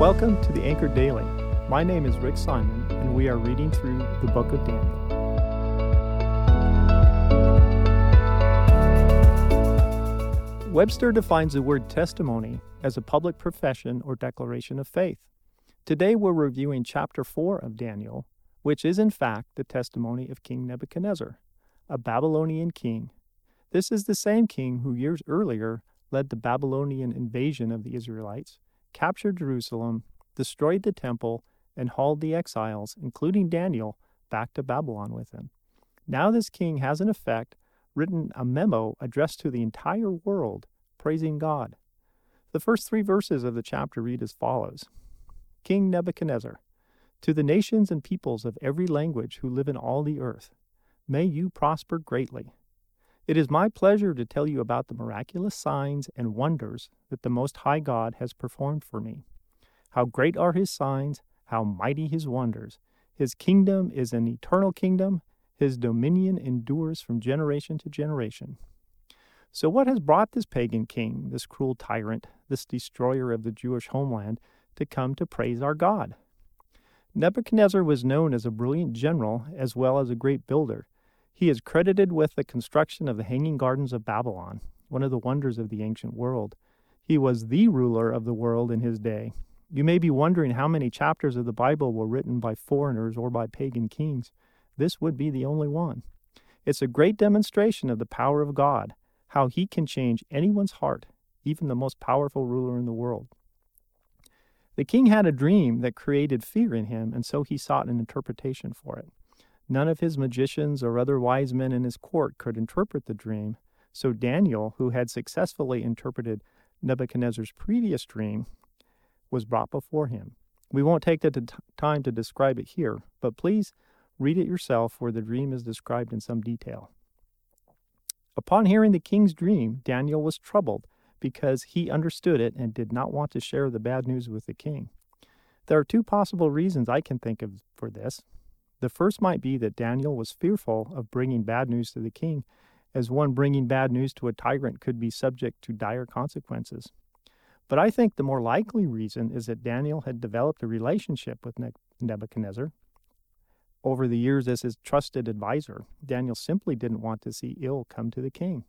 Welcome to the Anchored Daily. My name is Rick Simon, and we are reading through the book of Daniel. Webster defines the word testimony as a public profession or declaration of faith. Today we're reviewing chapter 4 of Daniel, which is in fact the testimony of King Nebuchadnezzar, a Babylonian king. This is the same king who years earlier led the Babylonian invasion of the Israelites captured Jerusalem, destroyed the temple, and hauled the exiles, including Daniel, back to Babylon with him. Now, this king has, in effect, written a memo addressed to the entire world, praising God. The first three verses of the chapter read as follows King Nebuchadnezzar, to the nations and peoples of every language who live in all the earth, may you prosper greatly. It is my pleasure to tell you about the miraculous signs and wonders that the Most High God has performed for me. How great are his signs, how mighty his wonders. His kingdom is an eternal kingdom, his dominion endures from generation to generation. So, what has brought this pagan king, this cruel tyrant, this destroyer of the Jewish homeland, to come to praise our God? Nebuchadnezzar was known as a brilliant general as well as a great builder. He is credited with the construction of the Hanging Gardens of Babylon, one of the wonders of the ancient world. He was the ruler of the world in his day. You may be wondering how many chapters of the Bible were written by foreigners or by pagan kings. This would be the only one. It's a great demonstration of the power of God, how he can change anyone's heart, even the most powerful ruler in the world. The king had a dream that created fear in him, and so he sought an interpretation for it. None of his magicians or other wise men in his court could interpret the dream, so Daniel, who had successfully interpreted Nebuchadnezzar's previous dream, was brought before him. We won't take the t- time to describe it here, but please read it yourself where the dream is described in some detail. Upon hearing the king's dream, Daniel was troubled because he understood it and did not want to share the bad news with the king. There are two possible reasons I can think of for this. The first might be that Daniel was fearful of bringing bad news to the king, as one bringing bad news to a tyrant could be subject to dire consequences. But I think the more likely reason is that Daniel had developed a relationship with Nebuchadnezzar. Over the years as his trusted advisor, Daniel simply didn't want to see ill come to the king.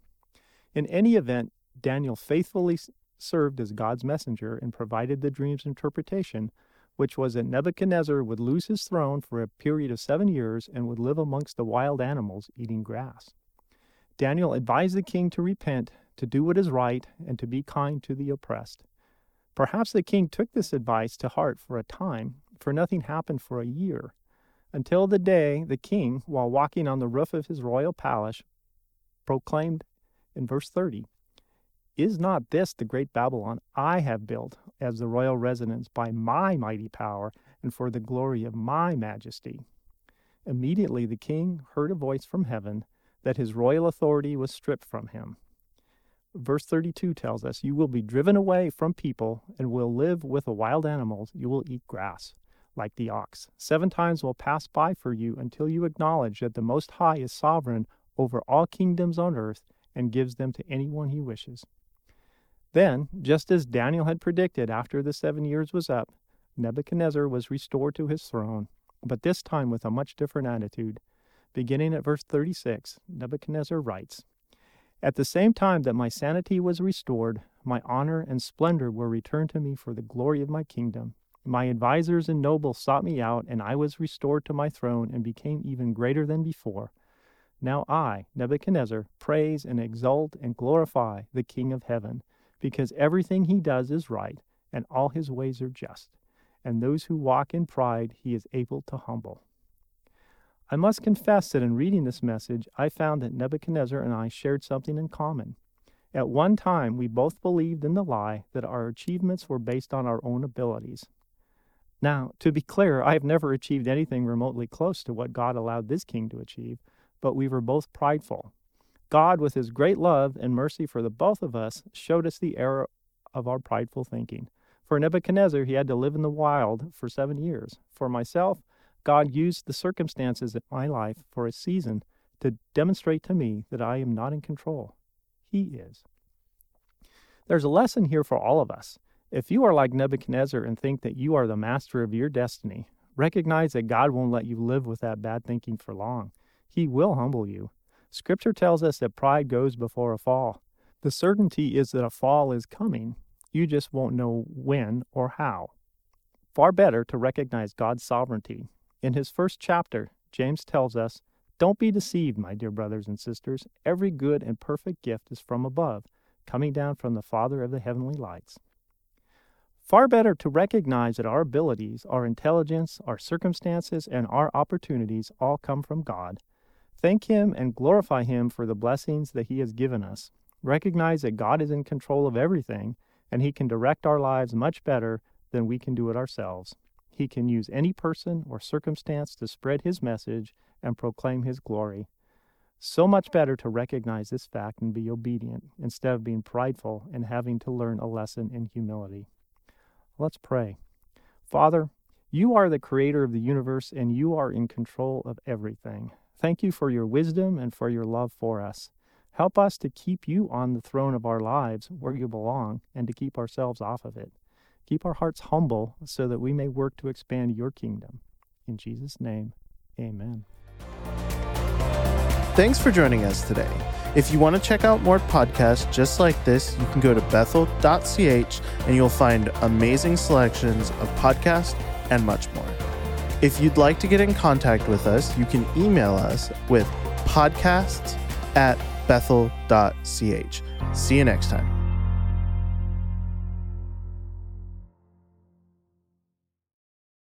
In any event, Daniel faithfully served as God's messenger and provided the dream's interpretation which was that Nebuchadnezzar would lose his throne for a period of seven years and would live amongst the wild animals eating grass. Daniel advised the king to repent, to do what is right, and to be kind to the oppressed. Perhaps the king took this advice to heart for a time, for nothing happened for a year, until the day the king, while walking on the roof of his royal palace, proclaimed in verse 30 is not this the great Babylon I have built as the royal residence by my mighty power and for the glory of my majesty? Immediately the king heard a voice from heaven that his royal authority was stripped from him. Verse 32 tells us, You will be driven away from people and will live with the wild animals. You will eat grass like the ox. Seven times will pass by for you until you acknowledge that the Most High is sovereign over all kingdoms on earth and gives them to anyone he wishes. Then, just as Daniel had predicted after the seven years was up, Nebuchadnezzar was restored to his throne, but this time with a much different attitude. Beginning at verse 36, Nebuchadnezzar writes At the same time that my sanity was restored, my honor and splendor were returned to me for the glory of my kingdom. My advisers and nobles sought me out, and I was restored to my throne and became even greater than before. Now I, Nebuchadnezzar, praise and exalt and glorify the King of heaven because everything he does is right, and all his ways are just, and those who walk in pride he is able to humble. I must confess that in reading this message, I found that Nebuchadnezzar and I shared something in common. At one time, we both believed in the lie that our achievements were based on our own abilities. Now, to be clear, I have never achieved anything remotely close to what God allowed this king to achieve, but we were both prideful God, with his great love and mercy for the both of us, showed us the error of our prideful thinking. For Nebuchadnezzar, he had to live in the wild for seven years. For myself, God used the circumstances of my life for a season to demonstrate to me that I am not in control. He is. There's a lesson here for all of us. If you are like Nebuchadnezzar and think that you are the master of your destiny, recognize that God won't let you live with that bad thinking for long. He will humble you. Scripture tells us that pride goes before a fall. The certainty is that a fall is coming. You just won't know when or how. Far better to recognize God's sovereignty. In his first chapter, James tells us, Don't be deceived, my dear brothers and sisters. Every good and perfect gift is from above, coming down from the Father of the heavenly lights. Far better to recognize that our abilities, our intelligence, our circumstances, and our opportunities all come from God. Thank Him and glorify Him for the blessings that He has given us. Recognize that God is in control of everything and He can direct our lives much better than we can do it ourselves. He can use any person or circumstance to spread His message and proclaim His glory. So much better to recognize this fact and be obedient instead of being prideful and having to learn a lesson in humility. Let's pray. Father, you are the creator of the universe and you are in control of everything. Thank you for your wisdom and for your love for us. Help us to keep you on the throne of our lives where you belong and to keep ourselves off of it. Keep our hearts humble so that we may work to expand your kingdom. In Jesus' name, amen. Thanks for joining us today. If you want to check out more podcasts just like this, you can go to bethel.ch and you'll find amazing selections of podcasts and much more. If you'd like to get in contact with us, you can email us with podcasts at bethel.ch. See you next time.